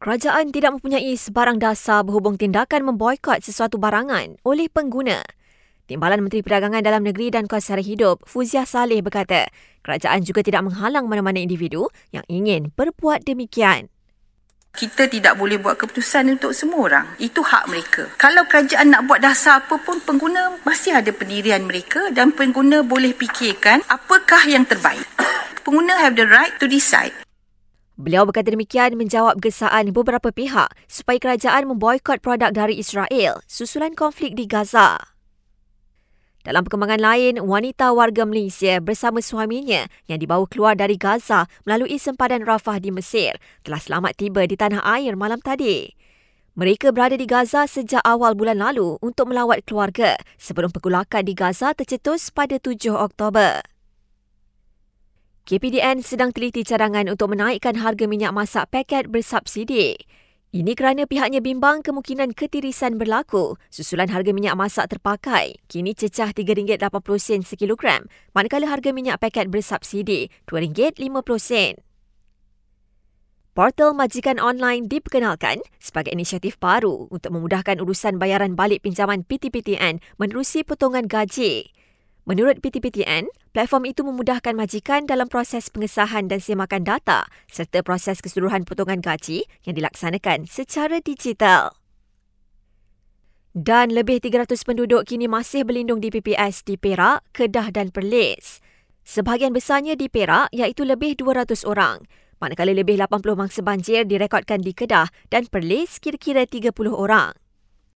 Kerajaan tidak mempunyai sebarang dasar berhubung tindakan memboikot sesuatu barangan oleh pengguna. Timbalan Menteri Perdagangan Dalam Negeri dan Kuasa Hidup, Fuziah Saleh berkata, kerajaan juga tidak menghalang mana-mana individu yang ingin berbuat demikian. Kita tidak boleh buat keputusan untuk semua orang. Itu hak mereka. Kalau kerajaan nak buat dasar apa pun, pengguna masih ada pendirian mereka dan pengguna boleh fikirkan apakah yang terbaik. Pengguna have the right to decide. Beliau berkata demikian menjawab gesaan beberapa pihak supaya kerajaan memboikot produk dari Israel susulan konflik di Gaza. Dalam perkembangan lain, wanita warga Malaysia bersama suaminya yang dibawa keluar dari Gaza melalui sempadan Rafah di Mesir telah selamat tiba di tanah air malam tadi. Mereka berada di Gaza sejak awal bulan lalu untuk melawat keluarga sebelum pergulakan di Gaza tercetus pada 7 Oktober. KPDN sedang teliti cadangan untuk menaikkan harga minyak masak paket bersubsidi. Ini kerana pihaknya bimbang kemungkinan ketirisan berlaku susulan harga minyak masak terpakai kini cecah RM3.80 sekilogram manakala harga minyak paket bersubsidi RM2.50. Portal majikan online diperkenalkan sebagai inisiatif baru untuk memudahkan urusan bayaran balik pinjaman PTPTN menerusi potongan gaji. Menurut PTPTN, platform itu memudahkan majikan dalam proses pengesahan dan semakan data serta proses keseluruhan potongan gaji yang dilaksanakan secara digital. Dan lebih 300 penduduk kini masih berlindung di PPS di Perak, Kedah dan Perlis. Sebahagian besarnya di Perak iaitu lebih 200 orang, manakala lebih 80 mangsa banjir direkodkan di Kedah dan Perlis kira-kira 30 orang.